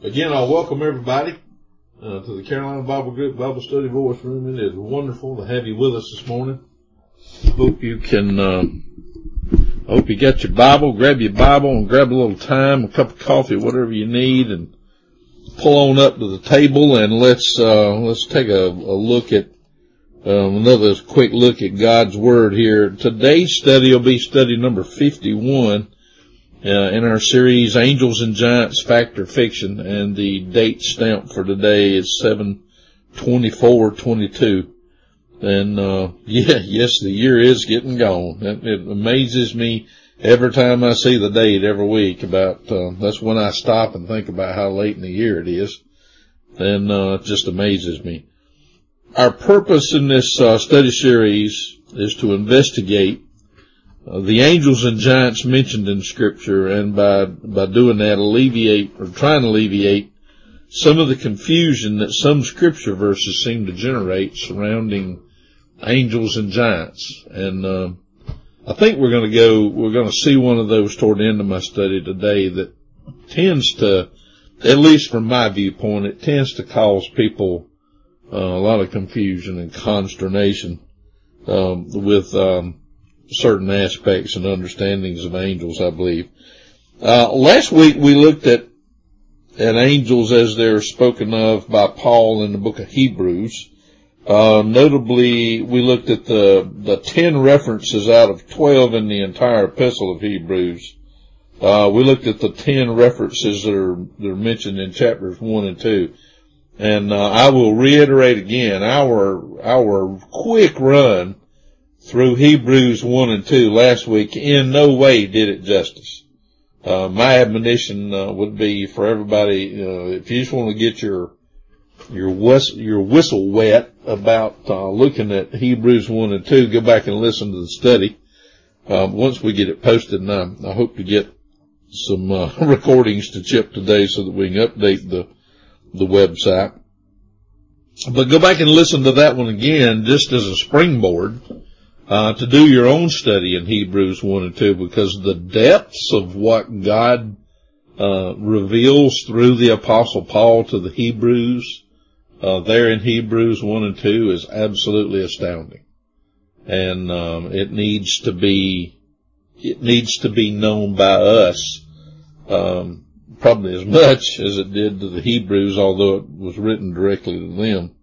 Again, I'll welcome everybody uh, to the Carolina Bible Group Bible Study Voice Room. It is wonderful to have you with us this morning. Hope you can. Uh, I hope you got your Bible. Grab your Bible and grab a little time, a cup of coffee, whatever you need, and pull on up to the table and let's uh, let's take a, a look at um, another quick look at God's Word here. Today's study will be study number fifty-one uh, in our series Angels and Giants Fact or Fiction, and the date stamp for today is 7-24-22. And, uh, yeah, yes, the year is getting gone. It, it, amazes me every time I see the date every week about, uh, that's when I stop and think about how late in the year it is. And, uh, it just amazes me. Our purpose in this, uh, study series is to investigate the angels and giants mentioned in scripture and by, by doing that alleviate or trying to alleviate some of the confusion that some scripture verses seem to generate surrounding angels and giants. And, uh, I think we're going to go, we're going to see one of those toward the end of my study today that tends to, at least from my viewpoint, it tends to cause people uh, a lot of confusion and consternation um, with um, certain aspects and understandings of angels, I believe. Uh, last week we looked at at angels as they're spoken of by Paul in the book of Hebrews. Uh, notably, we looked at the the ten references out of twelve in the entire epistle of Hebrews. Uh, we looked at the ten references that are that are mentioned in chapters one and two, and uh, I will reiterate again our our quick run through Hebrews 1 and 2 last week in no way did it justice. Uh, my admonition uh, would be for everybody, if you just want to get your your whistle, your whistle wet about uh, looking at Hebrews 1 and 2, go back and listen to the study. Um, once we get it posted, and I, I hope to get some uh, recordings to Chip today so that we can update the the website. But go back and listen to that one again, just as a springboard uh, to do your own study in Hebrews 1 and 2 because the depths of what God uh, reveals through the apostle Paul to the Hebrews uh, there in Hebrews 1 and 2 is absolutely astounding. And um, it needs to be it needs to be known by us um, probably as much as it did to the Hebrews, although it was written directly to them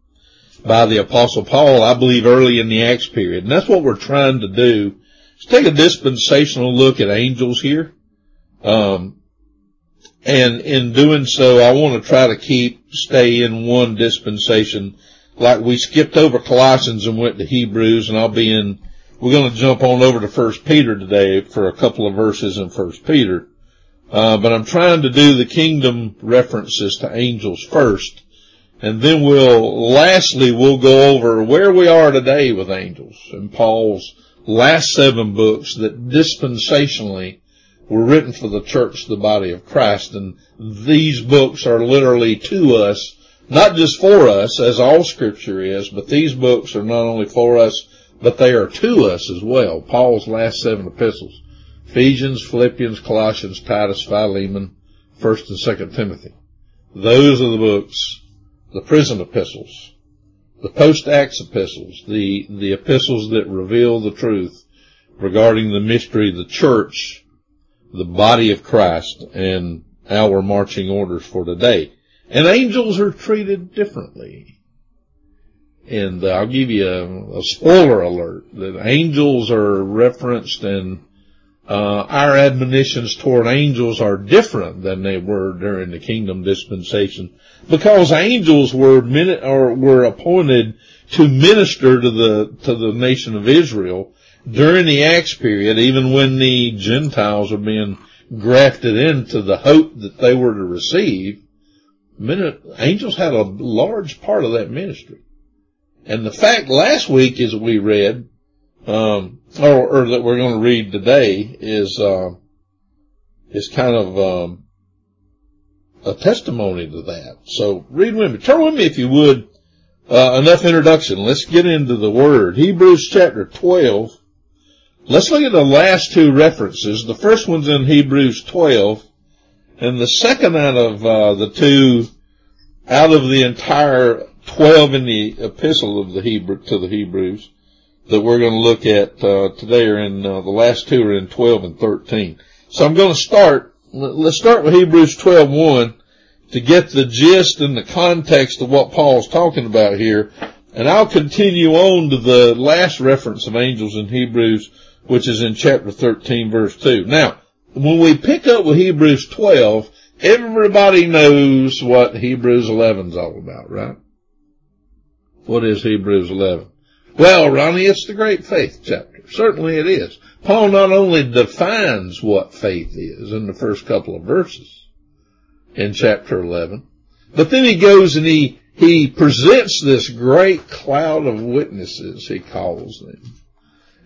by the apostle Paul, I believe early in the Acts period. And that's what we're trying to do. Let's take a dispensational look at angels here. Um, and in doing so, I want to try to keep, stay in one dispensation. Like we skipped over Colossians and went to Hebrews and I'll be in, we're going to jump on over to First Peter today for a couple of verses in First Peter. Uh, but I'm trying to do the kingdom references to angels first and then we'll, lastly, we'll go over where we are today with angels and Paul's last seven books that dispensationally were written for the church, the body of Christ. And these books are literally to us, not just for us, as all scripture is, but these books are not only for us, but they are to us as well. Paul's last seven epistles. Ephesians, Philippians, Colossians, Titus, Philemon, 1st and 2nd Timothy. Those are the books the prison epistles, the post-Acts epistles, the, the epistles that reveal the truth regarding the mystery of the church, the body of Christ, and our marching orders for today. And angels are treated differently. And I'll give you a, a spoiler alert that angels are referenced and uh, our admonitions toward angels are different than they were during the kingdom dispensation because angels were min- or were appointed to minister to the to the nation of Israel during the Acts period, even when the Gentiles were being grafted into the hope that they were to receive. Angels had a large part of that ministry. And the fact last week is we read um, or, or, that we're going to read today is uh, is kind of um, a testimony to that. So read with me, turn with me if you would. Uh, enough introduction. Let's get into the word. Hebrews chapter twelve. Let's look at the last two references. The first one's in Hebrews twelve, And the second out of uh, the two, out of the entire 12 in the epistle of the Hebrew, to the Hebrews, that we're going to look at uh, today are in, uh, the last two are in 12 and 13. So I'm going to start, let's start with Hebrews 12.1 to get the gist and the context of what Paul's talking about here. And I'll continue on to the last reference of angels in Hebrews, which is in chapter 13 verse 2. Now, when we pick up with Hebrews 12, everybody knows what Hebrews 11 is all about, right? What is Hebrews 11? Well, Ronnie, it's the great faith chapter. Certainly it is. Paul not only defines what faith is in the first couple of verses in chapter 11, but then he goes and he, he presents this great cloud of witnesses, he calls them.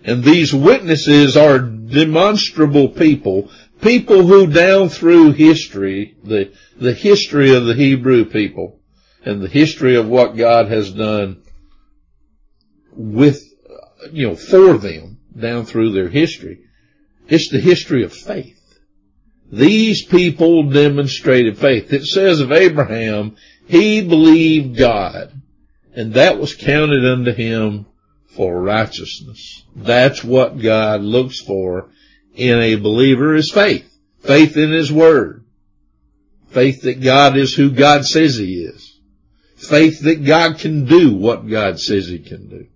And these witnesses are demonstrable people, people who down through history, the, the history of the Hebrew people and the history of what God has done with, you know, for them down through their history. It's the history of faith. These people demonstrated faith. It says of Abraham, he believed God and that was counted unto him for righteousness. That's what God looks for in a believer is faith. Faith in his word. Faith that God is who God says he is. Faith that God can do what God says he can do.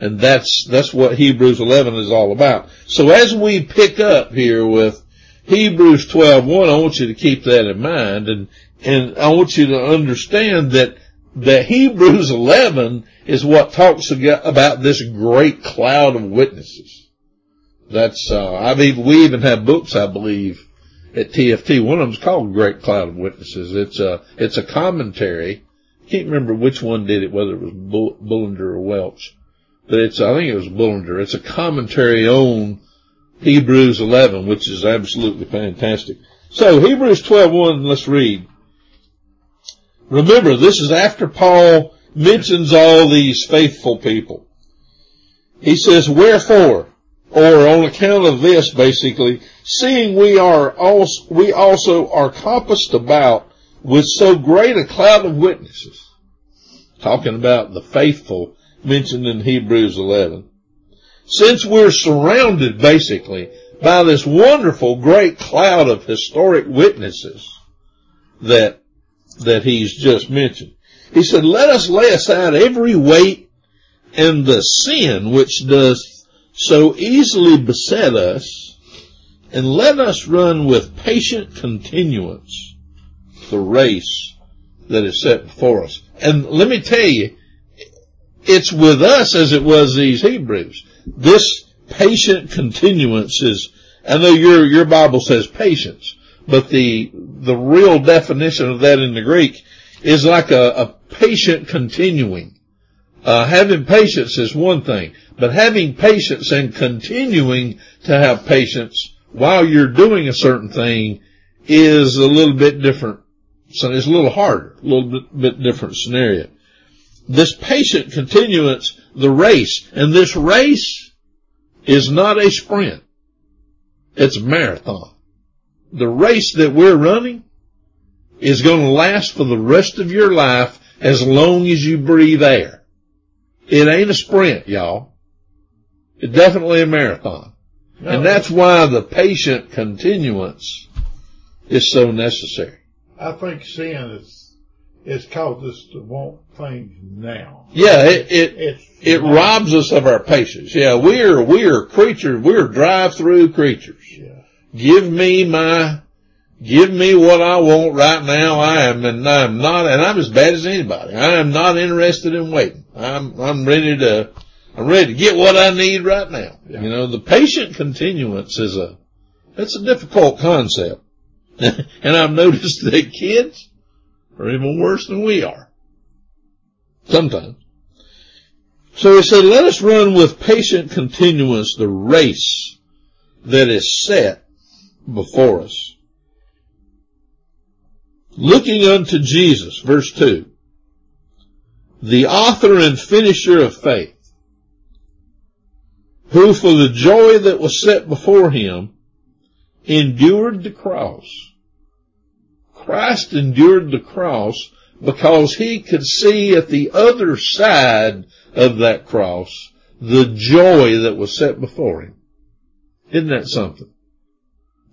And that's, that's what Hebrews 11 is all about. So as we pick up here with Hebrews 12, 1, I want you to keep that in mind and, and I want you to understand that, that Hebrews 11 is what talks about this great cloud of witnesses. That's, uh, I mean, we even have books, I believe, at TFT. One of them's called Great Cloud of Witnesses. It's a, it's a commentary. I can't remember which one did it, whether it was Bullinger or Welch but it's, I think it was Bullinger. It's a commentary on Hebrews 11, which is absolutely fantastic. So Hebrews 12:1, let's read. Remember, this is after Paul mentions all these faithful people. He says, wherefore, or on account of this, basically, seeing we are also, we also are compassed about with so great a cloud of witnesses, talking about the faithful mentioned in Hebrews 11. Since we're surrounded basically by this wonderful great cloud of historic witnesses that, that he's just mentioned. He said, let us lay aside every weight and the sin which does so easily beset us and let us run with patient continuance the race that is set before us. And let me tell you, it's with us as it was these Hebrews. This patient continuance is, I know your, your Bible says patience, but the, the real definition of that in the Greek is like a, a patient continuing. Uh, having patience is one thing, but having patience and continuing to have patience while you're doing a certain thing is a little bit different. So it's a little harder, a little bit, bit different scenario this patient continuance, the race, and this race is not a sprint. It's a marathon. The race that we're running is going to last for the rest of your life as long as you breathe air. It ain't a sprint, y'all. It's definitely a marathon. No. And that's why the patient continuance is so necessary. I think sin is it's caused us to want things now. Yeah, it it, it robs us of our patience. Yeah, we're we're creatures. We're drive-through creatures. Yeah. Give me my, give me what I want right now. I am, and I'm not, and I'm as bad as anybody. I am not interested in waiting. I'm I'm ready to, I'm ready to get what I need right now. Yeah. You know, the patient continuance is a, it's a difficult concept, and I've noticed that kids are even worse than we are. Sometimes. So he said, let us run with patient continuance the race that is set before us. Looking unto Jesus, verse 2, the author and finisher of faith, who for the joy that was set before him endured the cross, Christ endured the cross because he could see at the other side of that cross the joy that was set before him. Isn't that something?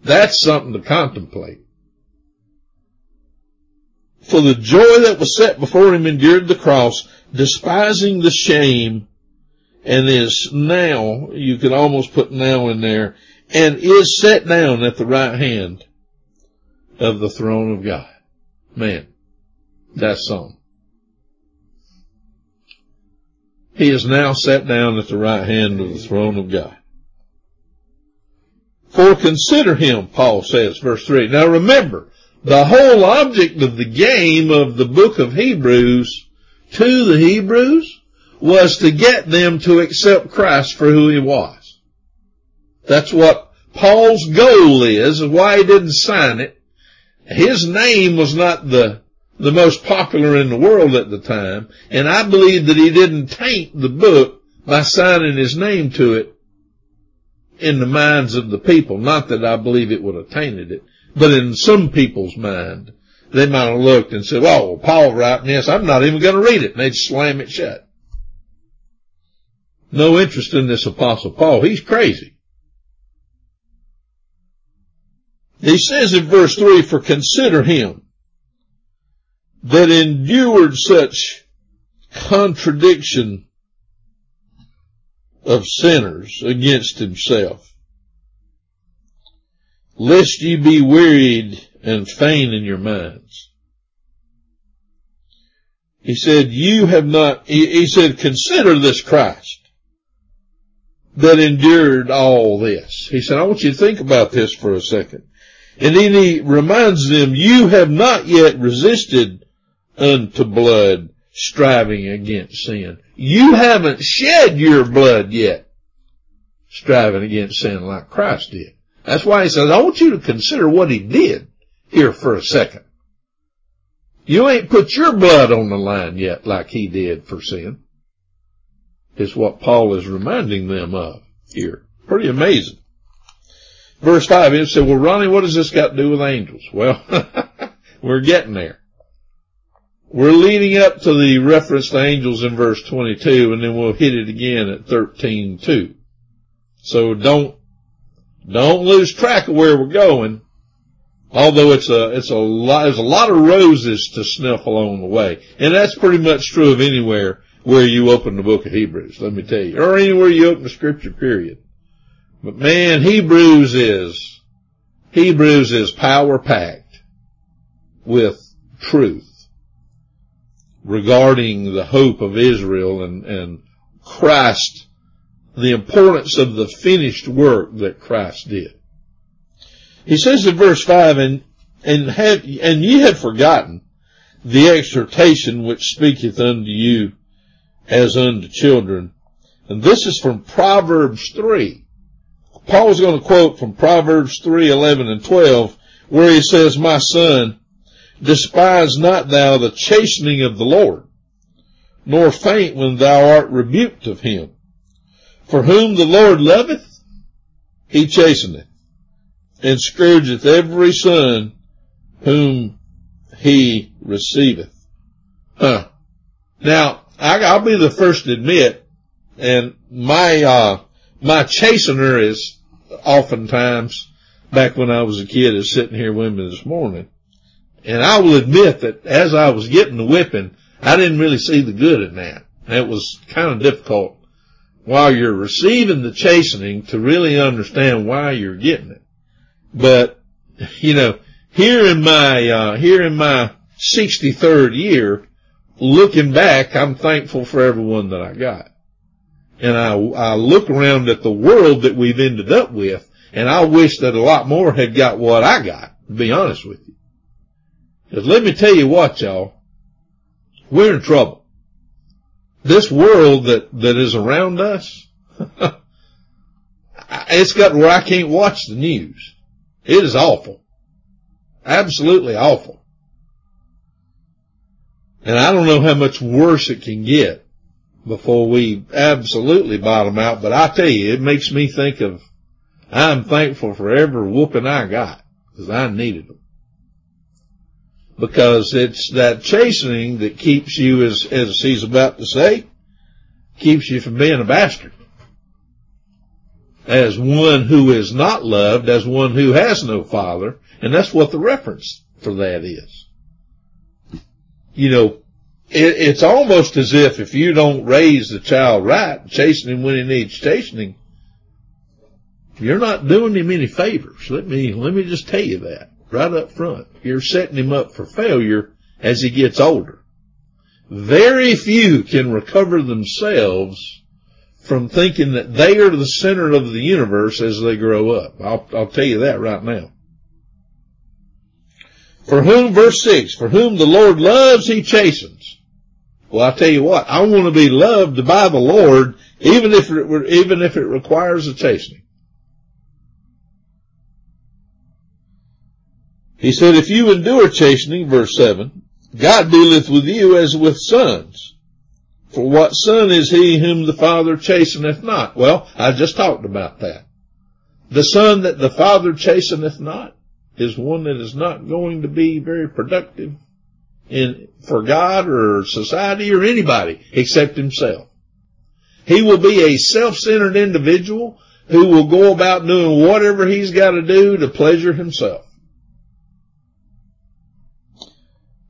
That's something to contemplate. For the joy that was set before him endured the cross, despising the shame, and is now, you could almost put now in there, and is set down at the right hand of the throne of God. Man, that's something. He is now set down at the right hand of the throne of God. For consider him, Paul says, verse 3. Now remember, the whole object of the game of the book of Hebrews to the Hebrews was to get them to accept Christ for who he was. That's what Paul's goal is, why he didn't sign it. His name was not the, the most popular in the world at the time, and I believe that he didn't taint the book by signing his name to it in the minds of the people. Not that I believe it would have tainted it, but in some people's mind, they might have looked and said, oh, Paul writing this, I'm not even going to read it. And they'd slam it shut. No interest in this apostle Paul. He's crazy. He says in verse 3, for consider him that endured such contradiction of sinners against himself, lest ye be wearied and faint in your minds. He said, you have not, he, he said, consider this Christ that endured all this. He said, I want you to think about this for a second. And then he reminds them, you have not yet resisted unto blood, striving against sin. You haven't shed your blood yet, striving against sin like Christ did. That's why he says, I want you to consider what he did here for a second. You ain't put your blood on the line yet like he did for sin. Is what Paul is reminding them of here. Pretty amazing. Verse 5, it said, well, Ronnie, what does this got to do with angels? Well, we're getting there. We're leading up to the reference to angels in verse 22, and then we'll hit it again at 13.2. So don't, don't lose track of where we're going. Although it's a, it's a lot, there's a lot of roses to sniff along the way. And that's pretty much true of anywhere where you open the book of Hebrews, let me tell you. Or anywhere you open the scripture period. But man, Hebrews is, Hebrews is power packed with truth regarding the hope of Israel and, and Christ, the importance of the finished work that Christ did. He says in verse 5, and, and have, and ye have forgotten the exhortation which speaketh unto you as unto children. And this is from Proverbs 3. Paul's going to quote from Proverbs 3, 11 and 12, where he says, My son, despise not thou the chastening of the Lord, nor faint when thou art rebuked of him. For whom the Lord loveth, he chasteneth, and scourgeth every son whom he receiveth. Huh. Now, I, will be the first to admit, and my, uh, my chastener is oftentimes, back when I was a kid, is sitting here with me this morning. And I will admit that as I was getting the whipping, I didn't really see the good in that. It was kind of difficult while you're receiving the chastening to really understand why you're getting it. But, you know, here in my, uh, here in my 63rd year, looking back, I'm thankful for everyone that I got. And I, I look around at the world that we've ended up with, and I wish that a lot more had got what I got, to be honest with you. Because let me tell you what, y'all, we're in trouble. This world that, that is around us, it's got where I can't watch the news. It is awful. Absolutely awful. And I don't know how much worse it can get before we absolutely bottom out, but I tell you, it makes me think of, I'm thankful for every whooping I got, because I needed them. Because it's that chastening that keeps you, as, as he's about to say, keeps you from being a bastard. As one who is not loved, as one who has no father, and that's what the reference for that is. You know, it, it's almost as if if you don't raise the child right, chasten him when he needs chastening, you're not doing him any favors. Let me, let me just tell you that right up front. You're setting him up for failure as he gets older. Very few can recover themselves from thinking that they are the center of the universe as they grow up. I'll, I'll tell you that right now. For whom, verse 6, for whom the Lord loves, he chastens. Well, I tell you what, I want to be loved by the Lord, even if it, were, even if it requires a chastening. He said, if you endure chastening, verse 7, God dealeth with you as with sons. For what son is he whom the Father chasteneth not? Well, I just talked about that. The son that the Father chasteneth not is one that is not going to be very productive in, for God or society or anybody except himself. He will be a self-centered individual who will go about doing whatever he's got to do to pleasure himself.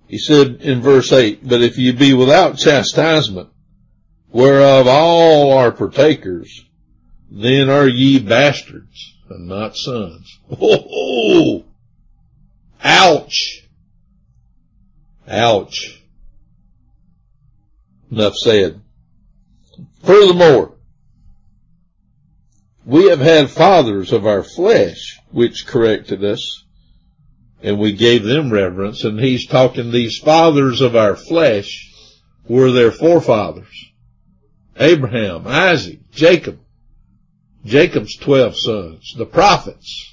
He said in verse 8, But if you be without chastisement, whereof all are partakers, then are ye bastards and not sons. Oh, ouch. Ouch. Enough said. Furthermore, we have had fathers of our flesh which corrected us and we gave them reverence. And he's talking these fathers of our flesh were their forefathers. Abraham, Isaac, Jacob, Jacob's 12 sons, the prophets.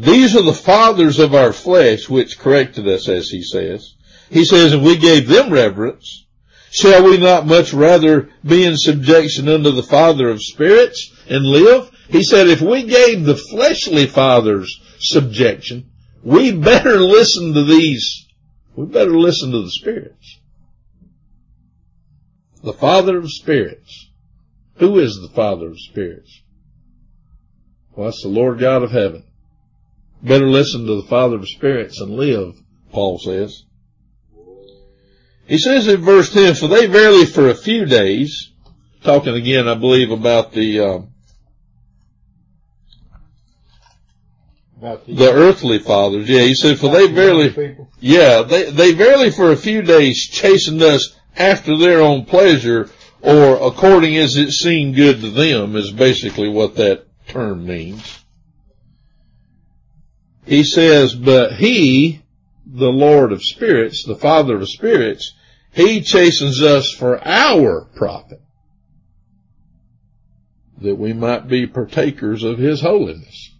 These are the fathers of our flesh which corrected us, as he says. He says, and we gave them reverence. Shall we not much rather be in subjection unto the Father of spirits and live? He said, if we gave the fleshly fathers subjection, we better listen to these. We better listen to the spirits. The Father of spirits. Who is the Father of spirits? Well, that's the Lord God of heaven. Better listen to the Father of spirits and live, Paul says. He says in verse 10, for they verily for a few days, talking again, I believe, about the, uh, the earthly fathers. Yeah, he said, for they verily, yeah, they, they verily for a few days chastened us after their own pleasure or according as it seemed good to them is basically what that term means. He says, but he, the Lord of spirits, the Father of spirits, he chastens us for our profit that we might be partakers of his holiness.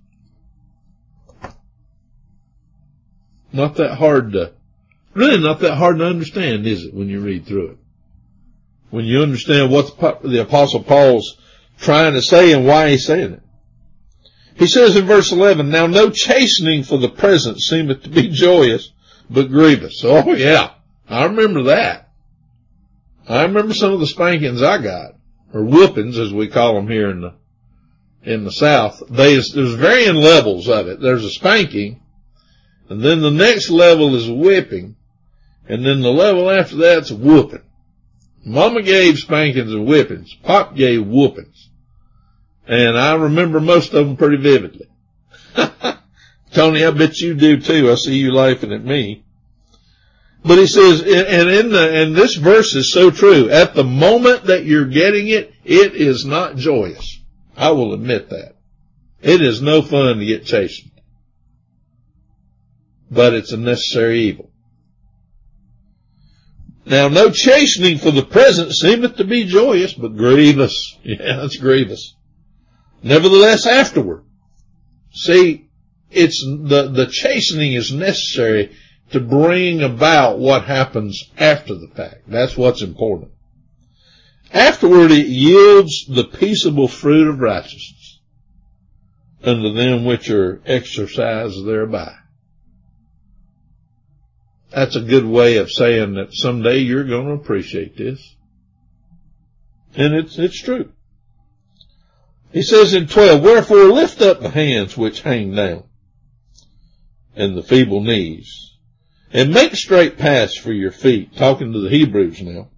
Not that hard to, really not that hard to understand, is it, when you read through it? When you understand what the, apostle Paul's trying to say and why he's saying it. He says in verse 11, Now no chastening for the present seemeth to be joyous, but grievous. Oh yeah, I remember that. I remember some of the spankings I got, or whoopings as we call them here in the, in the South. There's, there's varying levels of it. There's a spanking, and then the next level is whipping. And then the level after that's whooping. Mama gave spankings and whippings. Pop gave whoopings. And I remember most of them pretty vividly. Tony, I bet you do too. I see you laughing at me. But he says, and in the, and this verse is so true. At the moment that you're getting it, it is not joyous. I will admit that. It is no fun to get chastened but it's a necessary evil. Now, no chastening for the present seemeth to be joyous, but grievous. Yeah, it's grievous. Nevertheless, afterward. See, it's the, the chastening is necessary to bring about what happens after the fact. That's what's important. Afterward, it yields the peaceable fruit of righteousness unto them which are exercised thereby. that's a good way of saying that someday you're going to appreciate this. And it's, it's true. He says in 12, wherefore lift up the hands which hang down and the feeble knees and make straight paths for your feet. Talking to the Hebrews now.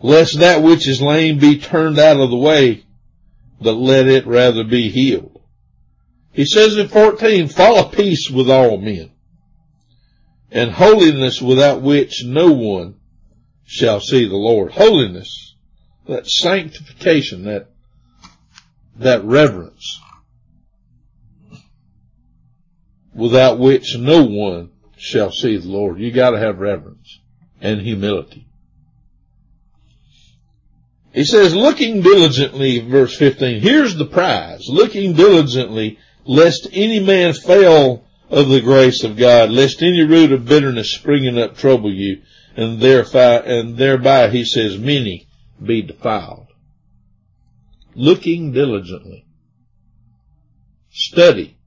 Lest that which is lame be turned out of the way, but let it rather be healed. He says in 14, follow peace with all men and holiness without which no one shall see the Lord. Holiness, that sanctification, that, that reverence, without which no one shall see the Lord. You gotta have reverence and humility. He says, looking diligently, verse 15, here's the prize, looking diligently, lest any man fail of the grace of God, lest any root of bitterness springing up trouble you, and thereby, and thereby, he says, many be defiled. Looking diligently. Study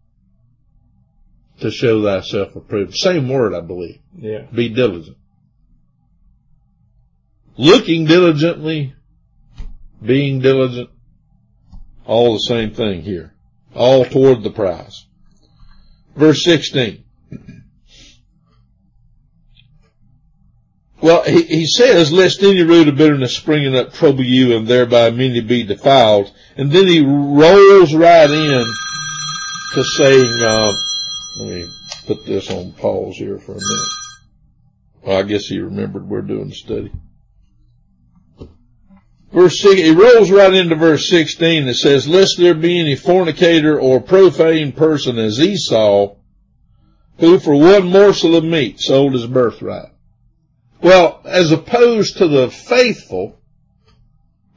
to show thyself approved. Same word, I believe. Yeah. Be diligent. Looking diligently, being diligent, all the same thing here. All toward the prize. Verse 16. Well, he, he says, lest any root of bitterness springing up trouble you and thereby many be defiled. And then he rolls right in to saying, uh, let me put this on pause here for a minute. Well, I guess he remembered we're doing a study. Verse six, he rolls right into verse 16 that says, lest there be any fornicator or profane person as Esau, who for one morsel of meat sold his birthright. Well, as opposed to the faithful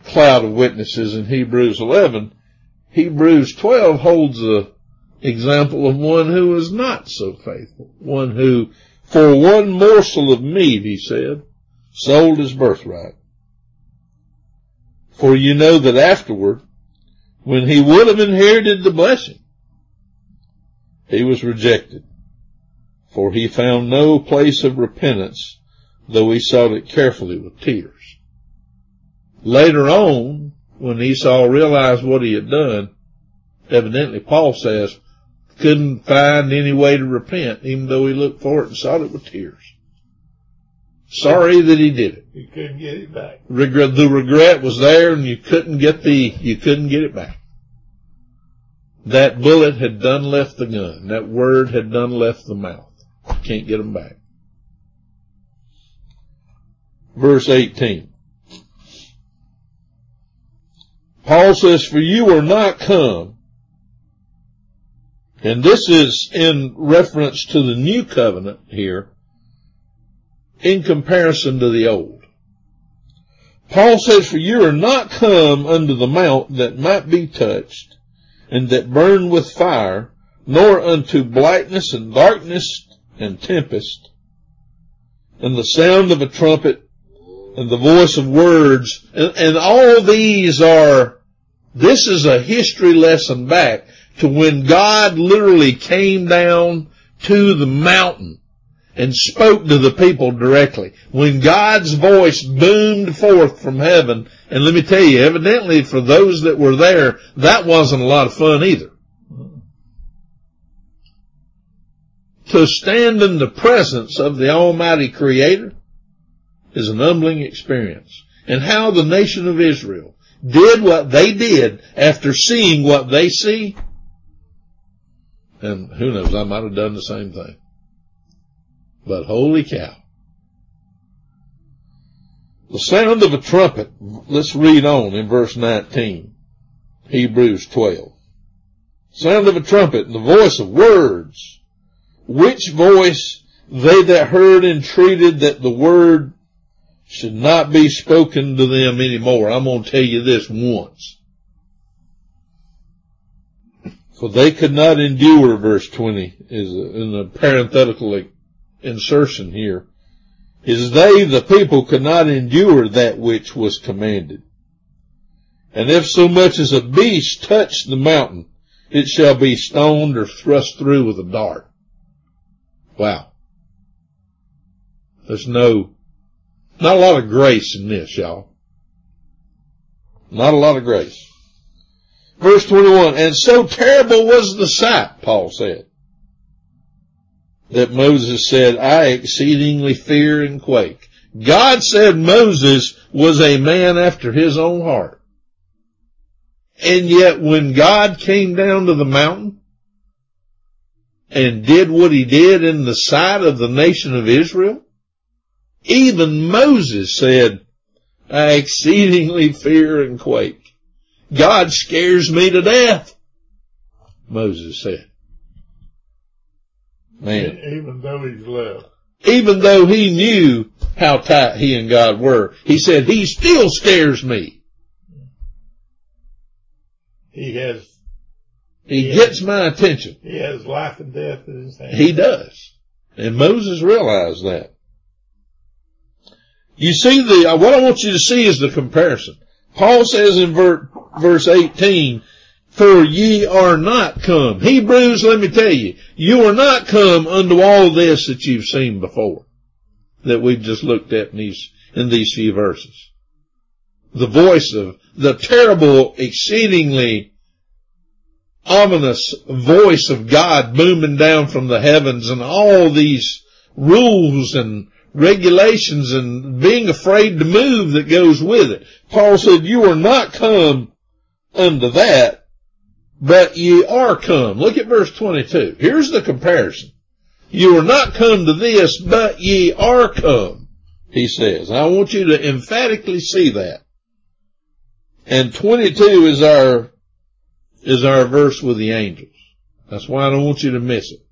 cloud of witnesses in Hebrews 11, Hebrews 12 holds the example of one who is not so faithful. One who, for one morsel of meat, he said, sold his birthright. For you know that afterward, when he would have inherited the blessing, he was rejected. For he found no place of repentance, though he sought it carefully with tears. Later on, when Esau realized what he had done, evidently Paul says, couldn't find any way to repent, even though he looked for it and sought it with tears. Sorry that he did it. You couldn't get it back. Regret, the regret was there and you couldn't get the, you couldn't get it back. That bullet had done left the gun. That word had done left the mouth. Can't get them back. Verse 18. Paul says, for you are not come. And this is in reference to the new covenant here in comparison to the old. Paul says, for you are not come unto the mount that might be touched and that burn with fire, nor unto blackness and darkness and tempest and the sound of a trumpet and the voice of words. And, and all these are, this is a history lesson back to when God literally came down to the mountain and spoke to the people directly. When God's voice boomed forth from heaven, and let me tell you, evidently for those that were there, that wasn't a lot of fun either. To stand in the presence of the Almighty Creator is an humbling experience. And how the nation of Israel did what they did after seeing what they see, and who knows, I might have done the same thing. But holy cow. The sound of a trumpet, let's read on in verse 19, Hebrews 12. Sound of a trumpet and the voice of words, which voice they that heard entreated that the word should not be spoken to them anymore. I'm going to tell you this once. For they could not endure, verse 20 is in a parenthetical insertion here, is they, the people, could not endure that which was commanded. And if so much as a beast touch the mountain, it shall be stoned or thrust through with a dart. Wow. There's no, not a lot of grace in this, y'all. Not a lot of grace. Verse 21, and so terrible was the sight, Paul said, that Moses said, I exceedingly fear and quake. God said Moses was a man after his own heart. And yet when God came down to the mountain and did what he did in the sight of the nation of Israel, even Moses said, I exceedingly fear and quake. God scares me to death, Moses said. Man. Even though he's left. Even though he knew how tight he and God were, he said, he still scares me. He has. He, he gets has, my attention. He has life and death in his hands. He does. And Moses realized that. You see the, uh, what I want you to see is the comparison. Paul says in ver, verse 18, for ye are not come. Hebrews, let me tell you, you are not come unto all this that you've seen before, that we've just looked at in these, in these few verses. The voice of, the terrible, exceedingly ominous voice of God booming down from the heavens and all these rules and regulations and being afraid to move that goes with it. Paul said, you are not come unto that, but ye are come. Look at verse 22. Here's the comparison. You are not come to this, but ye are come, he says. I want you to emphatically see that. And 22 is our, is our verse with the angels. That's why I don't want you to miss it.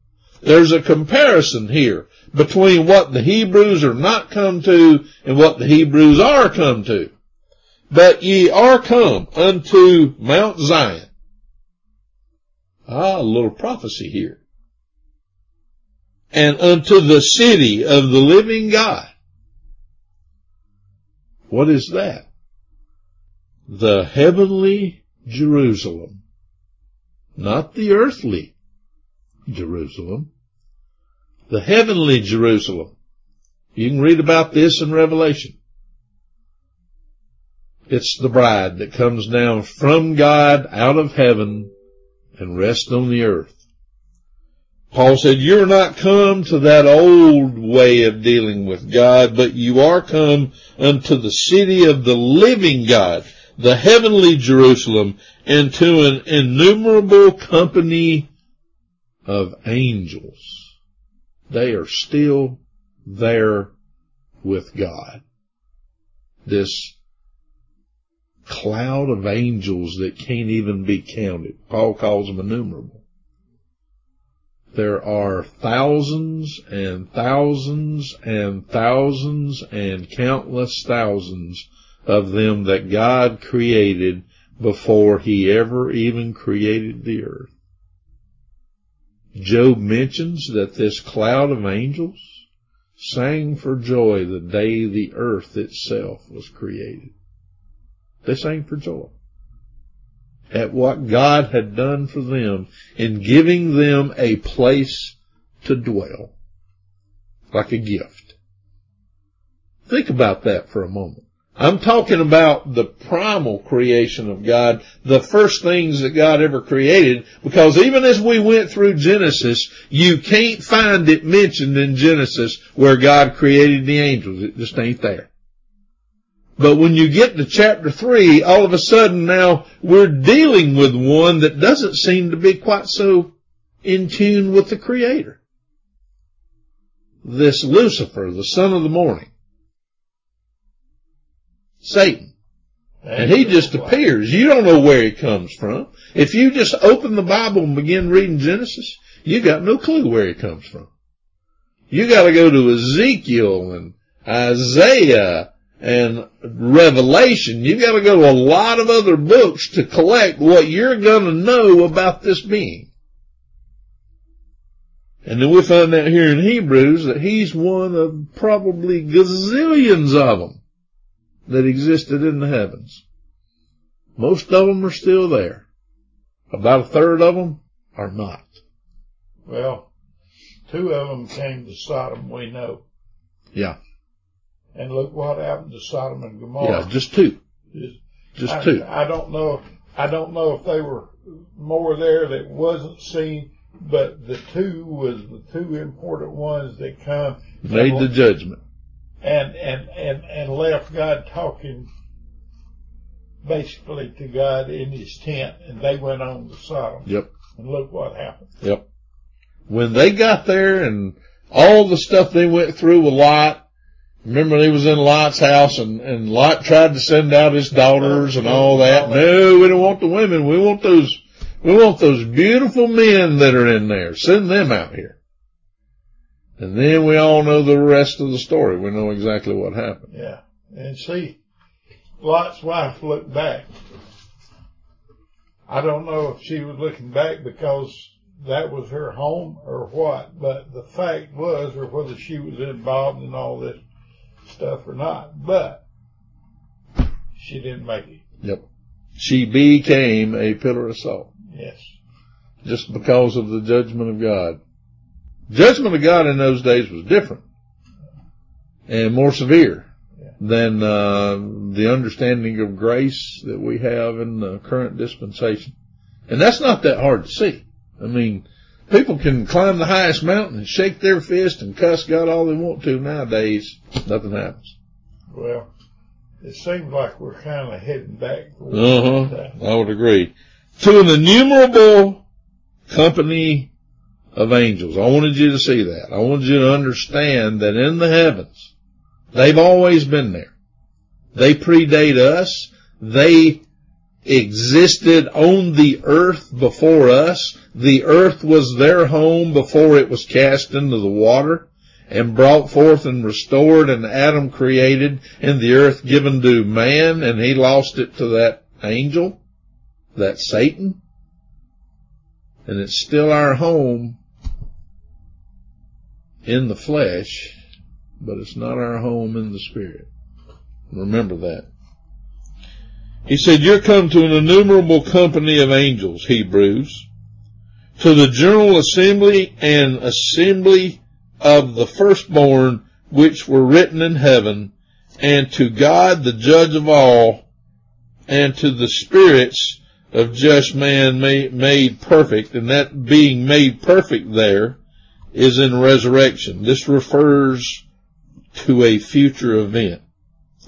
There's a comparison here between what the Hebrews are not come to and what the Hebrews are come to. But ye are come unto Mount Zion. Ah, a little prophecy here. And unto the city of the living God. What is that? The heavenly Jerusalem. Not the earthly Jerusalem the heavenly Jerusalem. You can read about this in Revelation. It's the bride that comes down from God out of heaven and rests on the earth. Paul said, you're not come to that old way of dealing with God, but you are come unto the city of the living God, the heavenly Jerusalem, and to an innumerable company of angels they are still there with God. This cloud of angels that can't even be counted. Paul calls them innumerable. There are thousands and thousands and thousands and countless thousands of them that God created before he ever even created the earth. Job mentions that this cloud of angels sang for joy the day the earth itself was created. They sang for joy at what God had done for them in giving them a place to dwell, like a gift. Think about that for a moment. I'm talking about the primal creation of God, the first things that God ever created, because even as we went through Genesis, you can't find it mentioned in Genesis where God created the angels. It just ain't there. But when you get to chapter 3, all of a sudden now we're dealing with one that doesn't seem to be quite so in tune with the Creator. This Lucifer, the son of the morning. Satan. And he just appears. You don't know where he comes from. If you just open the Bible and begin reading Genesis, you got no clue where he comes from. You gotta go to Ezekiel and Isaiah and Revelation. You gotta go to a lot of other books to collect what you're gonna know about this being. And then we find out here in Hebrews that he's one of probably gazillions of them that existed in the heavens. Most of them are still there. About a third of them are not. Well, two of them came to Sodom, we know. Yeah. And look what happened to Sodom and Gomorrah. Yeah, just two. Just- Just I, two. I don't know. I don't know if they were more there that wasn't seen, but the two was the two important ones that come Made the judgment. And and and and left God talking basically to God in His tent, and they went on to Sodom. Yep. And look what happened. Yep. When they got there and all the stuff they went through with Lot, remember they was in Lot's house and, and Lot tried to send out his daughters and all that. No, we don't want the women. We want those, we want those beautiful men that are in there. Send them out here. And then we all know the rest of the story. We know exactly what happened. Yeah. And see, Lot's wife looked back. I don't know if she was looking back because that was her home or what, but the fact was, or whether she was involved in all this stuff or not, but she didn't make it. Yep. She became a pillar of salt. Yes. just because of the judgment of God. Judgment of God in those days was different and more severe than uh, the understanding of grace that we have in the current dispensation. And that's not that hard to see. I mean, people can climb the highest mountain and shake their fist and cuss God all they want to nowadays. Nothing happens. Well, it seems like we're kind of heading back. Uh huh. I would agree. To an innumerable company of angels. I wanted you to see that. I wanted you to understand that in the heavens, they've always been there. They predate us. They existed on the earth before us. The earth was their home before it was cast into the water and brought forth and restored and Adam created and the earth given to man and he lost it to that angel, that Satan. And it's still our home in the flesh, but it's not our home in the spirit. Remember that. He said, you're come to an innumerable company of angels, Hebrews, to the general assembly and assembly of the firstborn which were written in heaven, and to God the judge of all, and to the spirits of just man made, perfect, and that being made perfect there is in resurrection. This refers to a future event.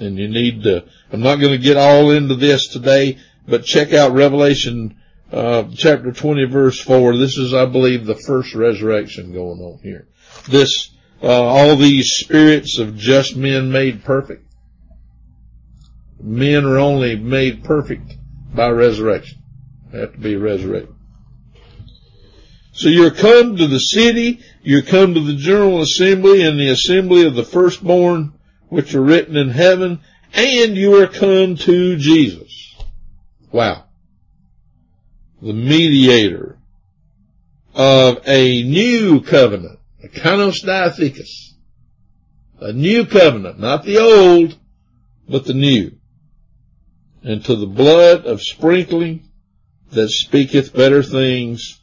And you need to, I'm not going to get all into this today, but check out Revelation uh, chapter 20 verse 4. This is, I believe, the first resurrection going on here. This, uh, all these spirits of just men made perfect. Men are only made perfect by resurrection. They have to be resurrected. So you're come to the city, you're come to the general assembly and the assembly of the firstborn which are written in heaven, and you are come to Jesus. Wow. The mediator of a new covenant, a kanos diathekos. A new covenant, not the old, but the new. And to the blood of sprinkling that speaketh better things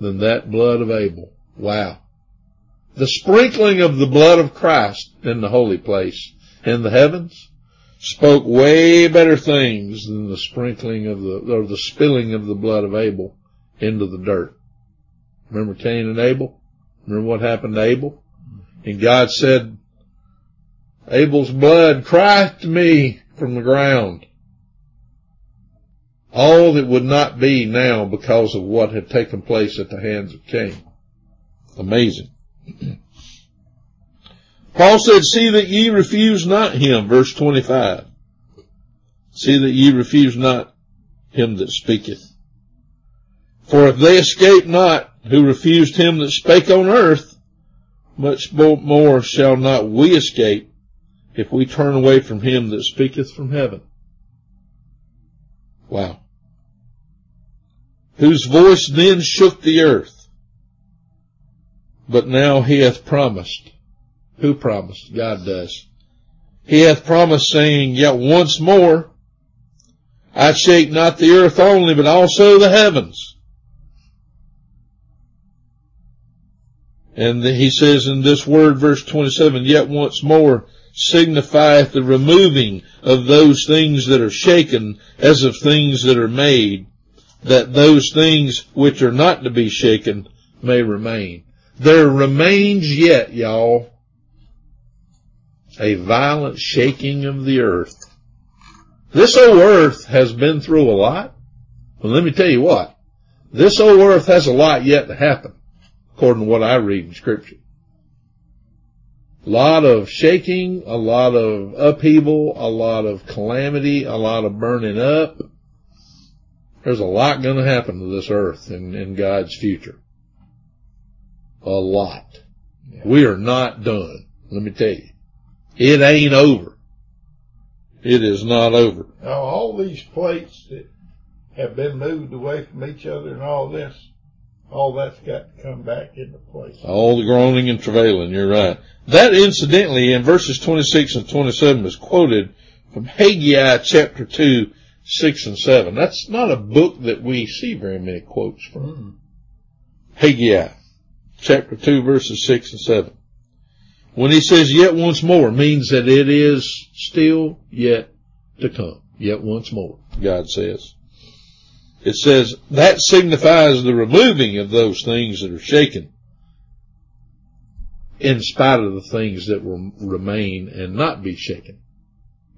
than that blood of Abel. Wow. The sprinkling of the blood of Christ in the holy place in the heavens spoke way better things than the sprinkling of the, or the spilling of the blood of Abel into the dirt. Remember Cain and Abel? Remember what happened to Abel? And God said, Abel's blood cried to me from the ground. All that would not be now because of what had taken place at the hands of Cain. Amazing. Paul said, see that ye refuse not him, verse 25. See that ye refuse not him that speaketh. For if they escape not who refused him that spake on earth, much more shall not we escape if we turn away from him that speaketh from heaven. Wow. Whose voice then shook the earth. But now he hath promised. Who promised? God does. He hath promised saying, yet once more, I shake not the earth only, but also the heavens. And he says in this word, verse 27, yet once more signifieth the removing of those things that are shaken as of things that are made, that those things which are not to be shaken may remain. There remains yet, y'all, a violent shaking of the earth. This old earth has been through a lot. Well, let me tell you what. This old earth has a lot yet to happen, according to what I read in scripture. A lot of shaking, a lot of upheaval, a lot of calamity, a lot of burning up. There's a lot going to happen to this earth in, in God's future. A lot. Yeah. We are not done. Let me tell you. It ain't over. It is not over. Now all these plates that have been moved away from each other and all this, all that's got to come back into place. All the groaning and travailing, you're right. That incidentally in verses 26 and 27 is quoted from Haggai chapter 2, 6 and 7. That's not a book that we see very many quotes from. Mm. Haggai chapter 2 verses 6 and 7. When he says yet once more means that it is still yet to come. Yet once more, God says. It says that signifies the removing of those things that are shaken in spite of the things that will remain and not be shaken.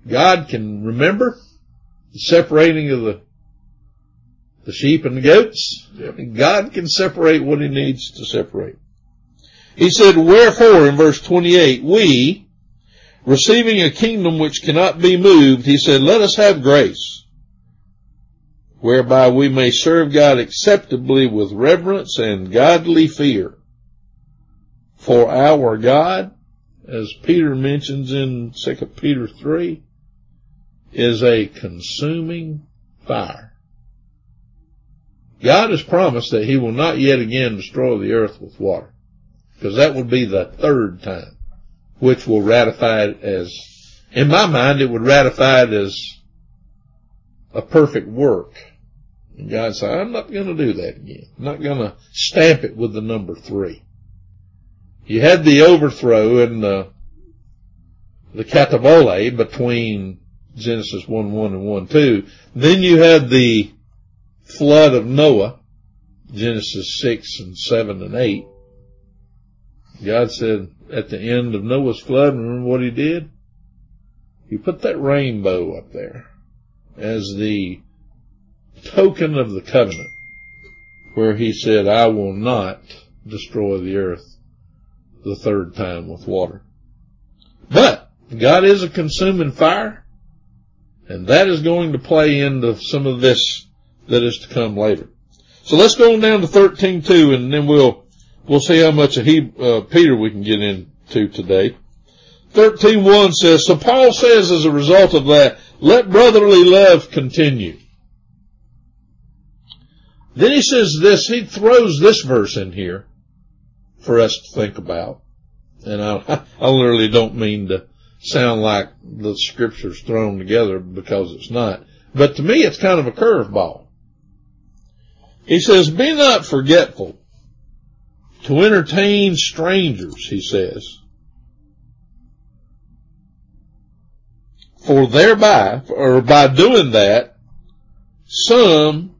God can remember the separating of the the sheep and the goats. God can separate what he needs to separate. He said, wherefore in verse 28, we, receiving a kingdom which cannot be moved, he said, let us have grace, whereby we may serve God acceptably with reverence and godly fear. For our God, as Peter mentions in 2 Peter 3, is a consuming fire. God has promised that he will not yet again destroy the earth with water because that would be the third time, which will ratify it as, in my mind, it would ratify it as a perfect work. And God said, I'm not going to do that again. I'm not going to stamp it with the number three. You had the overthrow and the, the katabole between Genesis 1 1 and 1 2. Then you had the flood of Noah, Genesis 6 and 7 and 8. God said at the end of Noah's flood, remember what he did? He put that rainbow up there as the token of the covenant where he said, I will not destroy the earth the third time with water. But God is a consuming fire and that is going to play into some of this that is to come later. So let's go on down to 13.2 and then we'll We'll see how much of he, uh, Peter we can get into today. 13.1 says, so Paul says as a result of that, let brotherly love continue. Then he says this, he throws this verse in here for us to think about. And I, I literally don't mean to sound like the scripture's thrown together because it's not. But to me, it's kind of a curveball. He says, be not forgetful to entertain strangers, he says. For thereby, or by doing that, some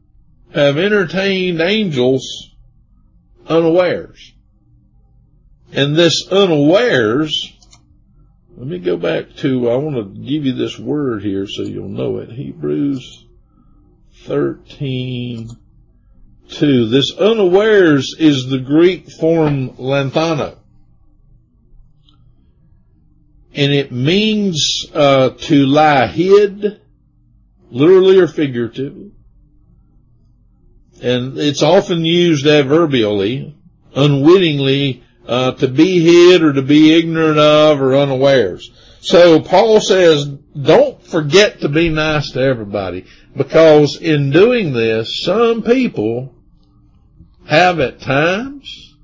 have entertained angels unawares. And this unawares, let me go back to, I want to give you this word here so you'll know it. Hebrews 13, 2. This unawares is the Greek form lanthano. And it means uh, to lie hid, literally or figuratively. And it's often used adverbially, unwittingly, uh, to be hid or to be ignorant of or unawares. So Paul says, don't forget to be nice to everybody because in doing this, some people have at times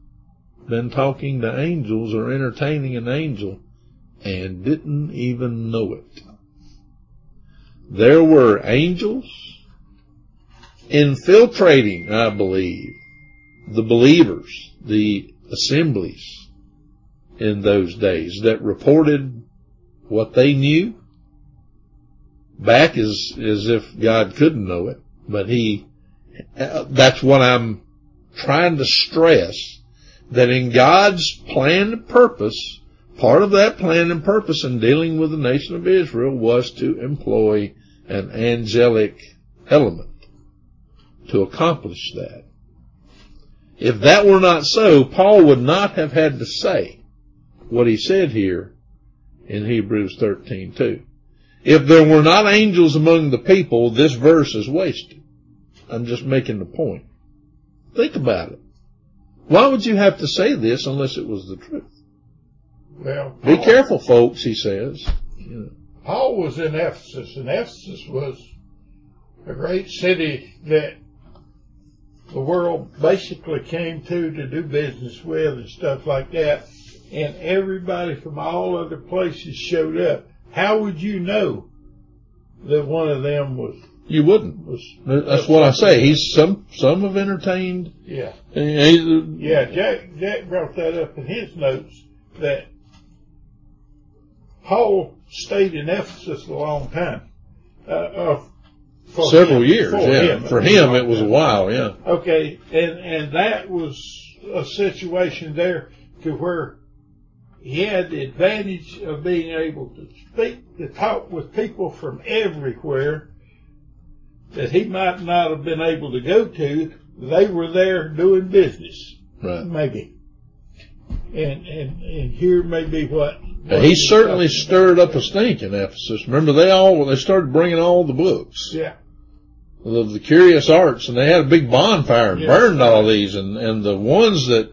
been talking to angels or entertaining an angel and didn't even know it. There were angels infiltrating, I believe, the believers, the assemblies in those days that reported what they knew back as, as if God couldn't know it, but he, uh, that's what I'm trying to stress that in God's plan and purpose, part of that plan and purpose in dealing with the nation of Israel was to employ an angelic element to accomplish that. If that were not so, Paul would not have had to say what he said here in Hebrews 13:2. If there were not angels among the people, this verse is wasted. I'm just making the point. Think about it. Why would you have to say this unless it was the truth? Well, Be careful, folks, he says. You know, Paul was in Ephesus, and Ephesus was a great city that the world basically came to to do business with and stuff like that. And everybody from all other places showed up. How would you know that one of them was You wouldn't. was? That's what I say. He's some, some have entertained. Yeah, yeah. Jack Jack brought that up in his notes that Paul stayed in Ephesus a long time. Uh, uh, for several him, years, for yeah. him, For him, it was a while, yeah. Okay, and and that was a situation there to where he had the advantage of being able to speak, to talk with people from everywhere that he might not have been able to go to. They were there doing business, Right. maybe. And and and here may be what. He certainly stirred up a stink in Ephesus. Remember, they all, when they started bringing all the books Yeah, of the curious arts and they had a big bonfire and Yes. burned all these and, and the ones that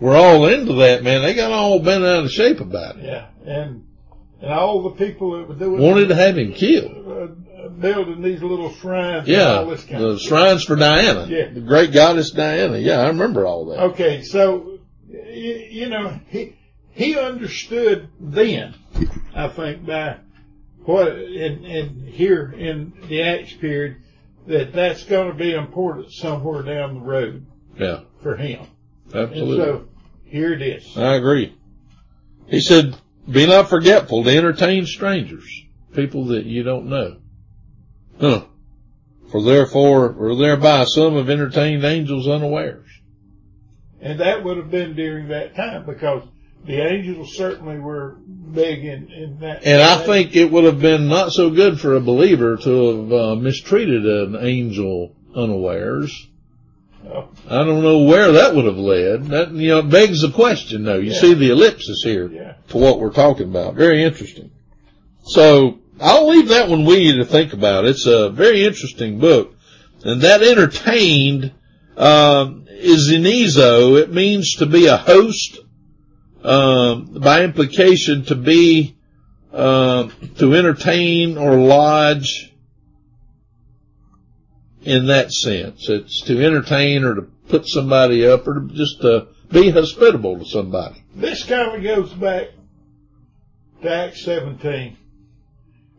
were all into that, man, they got all bent out of shape about it. yeah, and and all the people that were doing Wanted to have him killed. uh, building these little shrines. Yeah. all this kind The shrines for Diana. Yeah. The great goddess Diana. Yeah, I remember all that. Okay, so you, you know he he understood then, I think by what and and here in the Acts period that that's going to be important somewhere down the road Yeah, for him. absolutely. And so here it is. I agree. He said, be not forgetful to entertain strangers, people that you don't know. Huh. For therefore, or thereby some have entertained angels unawares. And that would have been during that time because the angels certainly were big in, in that. And I think it would have been not so good for a believer to have uh, mistreated an angel unawares. Oh, I don't know where that would have led. That, you know, begs the question though. You Yeah. see the ellipsis here. yeah. to what we're talking about. Very interesting. So I'll leave that one with you to think about. It's a very interesting book. And that entertained um, is inizo. It means to be a host. Um, by implication, to be um, to entertain or lodge. In that sense, it's to entertain or to put somebody up or to just to be hospitable to somebody. This kind of goes back to Acts 17.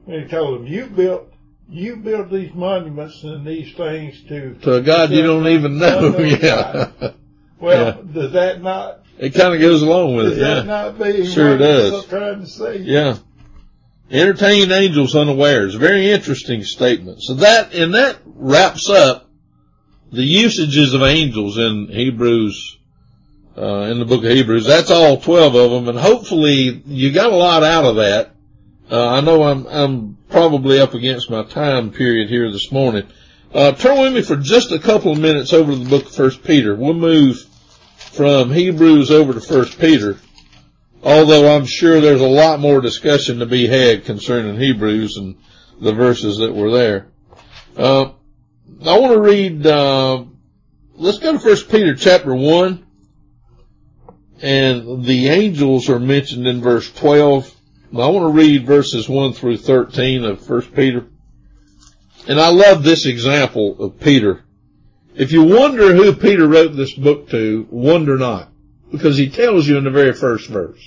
When he told them, you built, you built these monuments and these things to, To a God you don't even know. Yeah. well, does that not, It kind of goes along with does it. Yeah. not be Sure does. Trying to say? Yeah. Entertain angels unawares. Very interesting statement. So that, and that wraps up the usages of angels in Hebrews, uh, in the book of Hebrews. That's all 12 of them. And hopefully you got a lot out of that. Uh, I know I'm, I'm probably up against my time period here this morning. Uh, turn with me for just a couple of minutes over to the book of First Peter. We'll move from Hebrews over to First Peter. Although I'm sure there's a lot more discussion to be had concerning Hebrews and the verses that were there. Uh, I want to read, uh, let's go to First Peter chapter 1. And the angels are mentioned in verse 12. I want to read verses 1 through 13 of First Peter. And I love this example of Peter. If you wonder who Peter wrote this book to, wonder not. Because he tells you in the very first verse.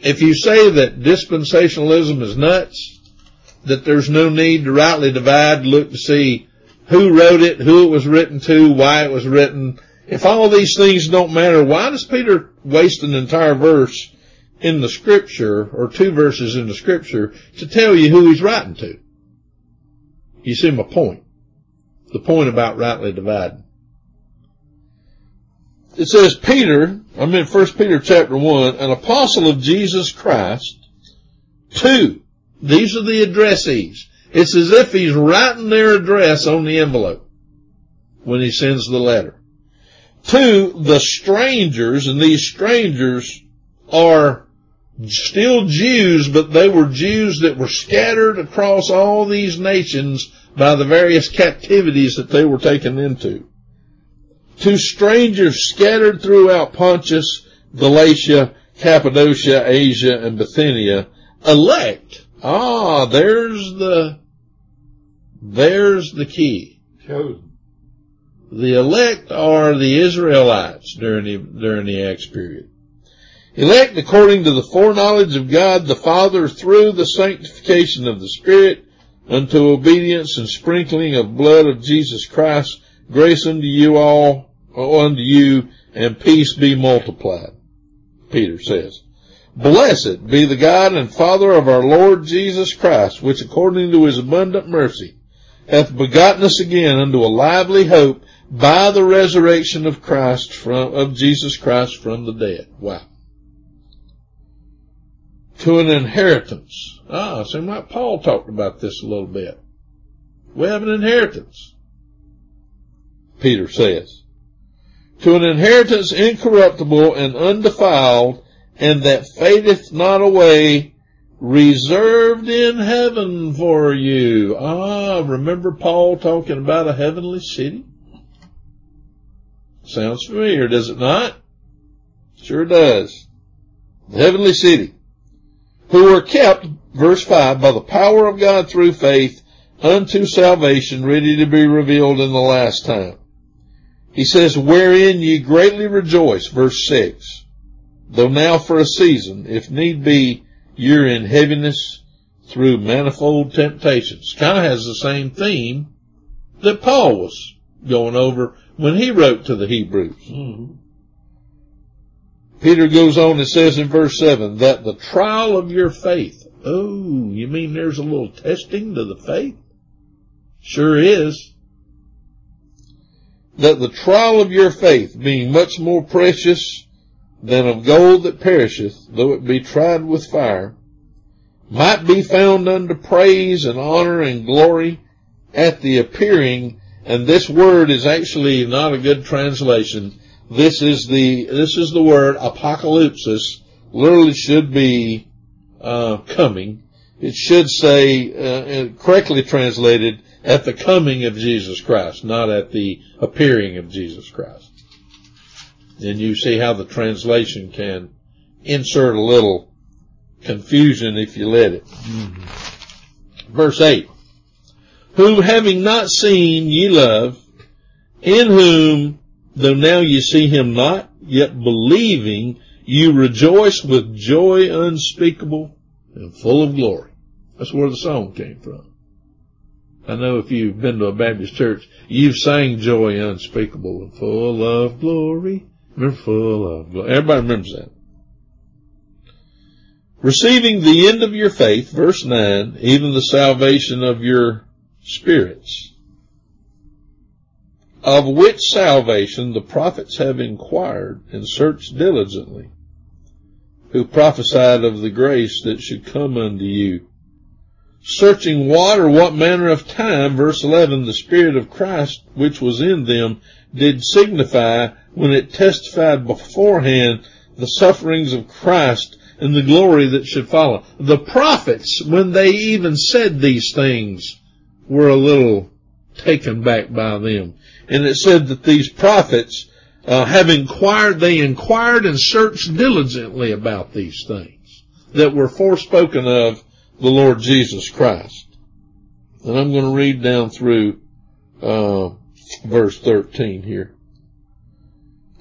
If you say that dispensationalism is nuts, that there's no need to rightly divide, look to see who wrote it, who it was written to, why it was written, if all these things don't matter, why does Peter waste an entire verse in the scripture or two verses in the scripture to tell you who he's writing to? You see my point. The point about rightly dividing. It says Peter, I'm in 1 Peter chapter 1, an apostle of Jesus Christ, two. These are the addressees. It's as if he's writing their address on the envelope when he sends the letter. Two, the strangers, and these strangers are still Jews, but they were Jews that were scattered across all these nations by the various captivities that they were taken into. To strangers scattered throughout Pontus, Galatia, Cappadocia, Asia, and Bithynia, elect. Ah, there's the, there's the key. Chosen. The elect are the Israelites during the, during the Acts period. Elect according to the foreknowledge of God the Father through the sanctification of the Spirit unto obedience and sprinkling of blood of Jesus Christ, grace unto you all, uh, unto you, and peace be multiplied. Peter says, Blessed be the God and Father of our Lord Jesus Christ, which according to his abundant mercy hath begotten us again unto a lively hope by the resurrection of Christ from, of Jesus Christ from the dead. Wow. To an inheritance. Ah, seems like Paul talked about this a little bit. We have an inheritance. Peter says. To an inheritance incorruptible and undefiled and that fadeth not away reserved in heaven for you. Ah, remember Paul talking about a heavenly city? Sounds familiar, does it not? Sure does. The heavenly city. Who were kept, verse 5, by the power of God through faith unto salvation ready to be revealed in the last time. He says, wherein ye greatly rejoice, verse 6. Though now for a season, if need be, you're in heaviness through manifold temptations. Kind of has the same theme that Paul was going over when he wrote to the Hebrews. Mm-hmm. Peter goes on and says in verse 7 that the trial of your faith. Oh, you mean there's a little testing to the faith? Sure is. That the trial of your faith being much more precious than of gold that perisheth, though it be tried with fire, might be found unto praise and honor and glory at the appearing, and this word is actually not a good translation. This is the, this is the word apocalypse. literally should be, uh, coming. It should say, uh, correctly translated, at the coming of Jesus Christ, not at the appearing of Jesus Christ. And you see how the translation can insert a little confusion if you let it. Mm-hmm. Verse 8. Whom having not seen ye love, in whom, though now you see him not, yet believing, you rejoice with joy unspeakable and full of glory. That's where the song came from. I know if you've been to a Baptist church, you've sang joy unspeakable and full of glory. Remember full of glory. Everybody remembers that. Receiving the end of your faith, verse 9, even the salvation of your spirits, of which salvation the prophets have inquired and searched diligently, who prophesied of the grace that should come unto you. Searching what or what manner of time, verse 11, the Spirit of Christ which was in them did signify when it testified beforehand the sufferings of Christ and the glory that should follow. The prophets, when they even said these things, were a little taken back by them. And it said that these prophets uh, have inquired, they inquired and searched diligently about these things that were forespoken of the Lord Jesus Christ. And I'm going to read down through uh, verse 13 here.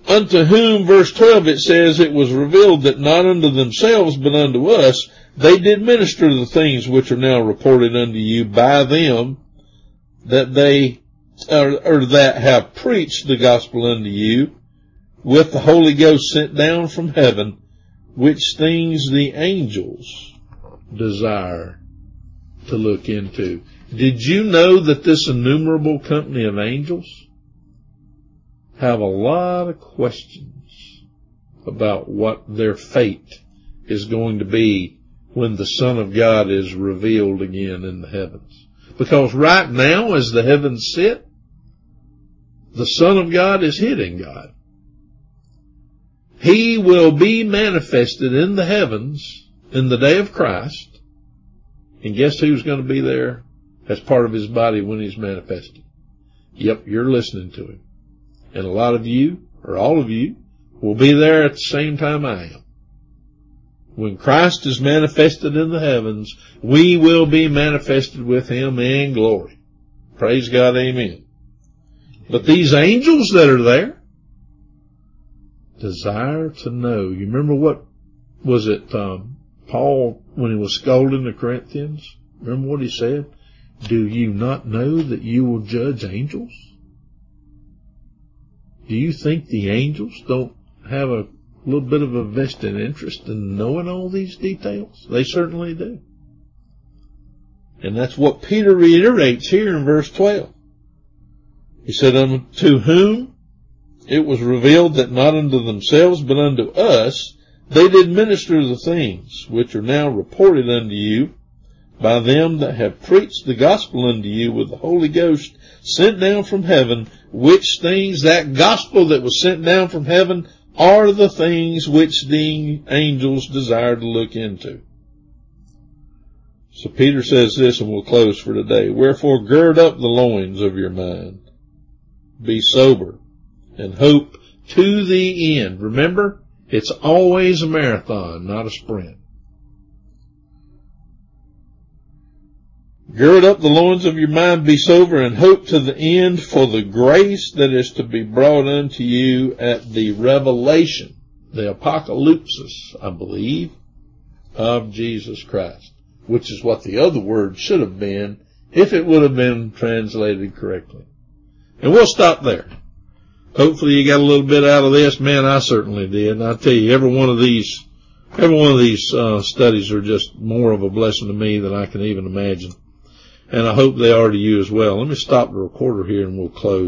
Unto whom, verse 12, it says, it was revealed that not unto themselves, but unto us, they did minister the things which are now reported unto you by them, that they, or, or that have preached the gospel unto you, with the Holy Ghost sent down from heaven, which things the angels desire to look into. Did you know that this innumerable company of angels have a lot of questions about what their fate is going to be when the Son of God is revealed again in the heavens? Because right now, as the heavens sit, the Son of God is hidden God. He will be manifested in the heavens in the day of Christ. And guess who's going to be there as part of his body when he's manifested? Yep, you're listening to him. And a lot of you, or all of you, will be there at the same time I am. When Christ is manifested in the heavens, we will be manifested with him in glory. Praise God, amen. But these angels that are there desire to know. You remember what was it, um, Paul, when he was scolding the Corinthians? Remember what he said? Do you not know that you will judge angels? Do you think the angels don't have a little bit of a vested interest in knowing all these details? They certainly do. And that's what Peter reiterates here in verse 12. He said, Unto whom it was revealed that not unto themselves, but unto us, they did minister the things which are now reported unto you by them that have preached the gospel unto you with the Holy Ghost sent down from heaven, which things, that gospel that was sent down from heaven, are the things which the angels desire to look into. So Peter says this and we'll close for today. Wherefore gird up the loins of your mind. Be sober and hope to the end. Remember, it's always a marathon, not a sprint. Gird up the loins of your mind, be sober, and hope to the end for the grace that is to be brought unto you at the revelation, the apocalypsis, I believe, of Jesus Christ, which is what the other word should have been if it would have been translated correctly. And we'll stop there. Hopefully you got a little bit out of this. Man, I certainly did. And I tell you, every one of these, every one of these uh, studies are just more of a blessing to me than I can even imagine and I hope they are to you as well. Let me stop the recorder here and we'll close.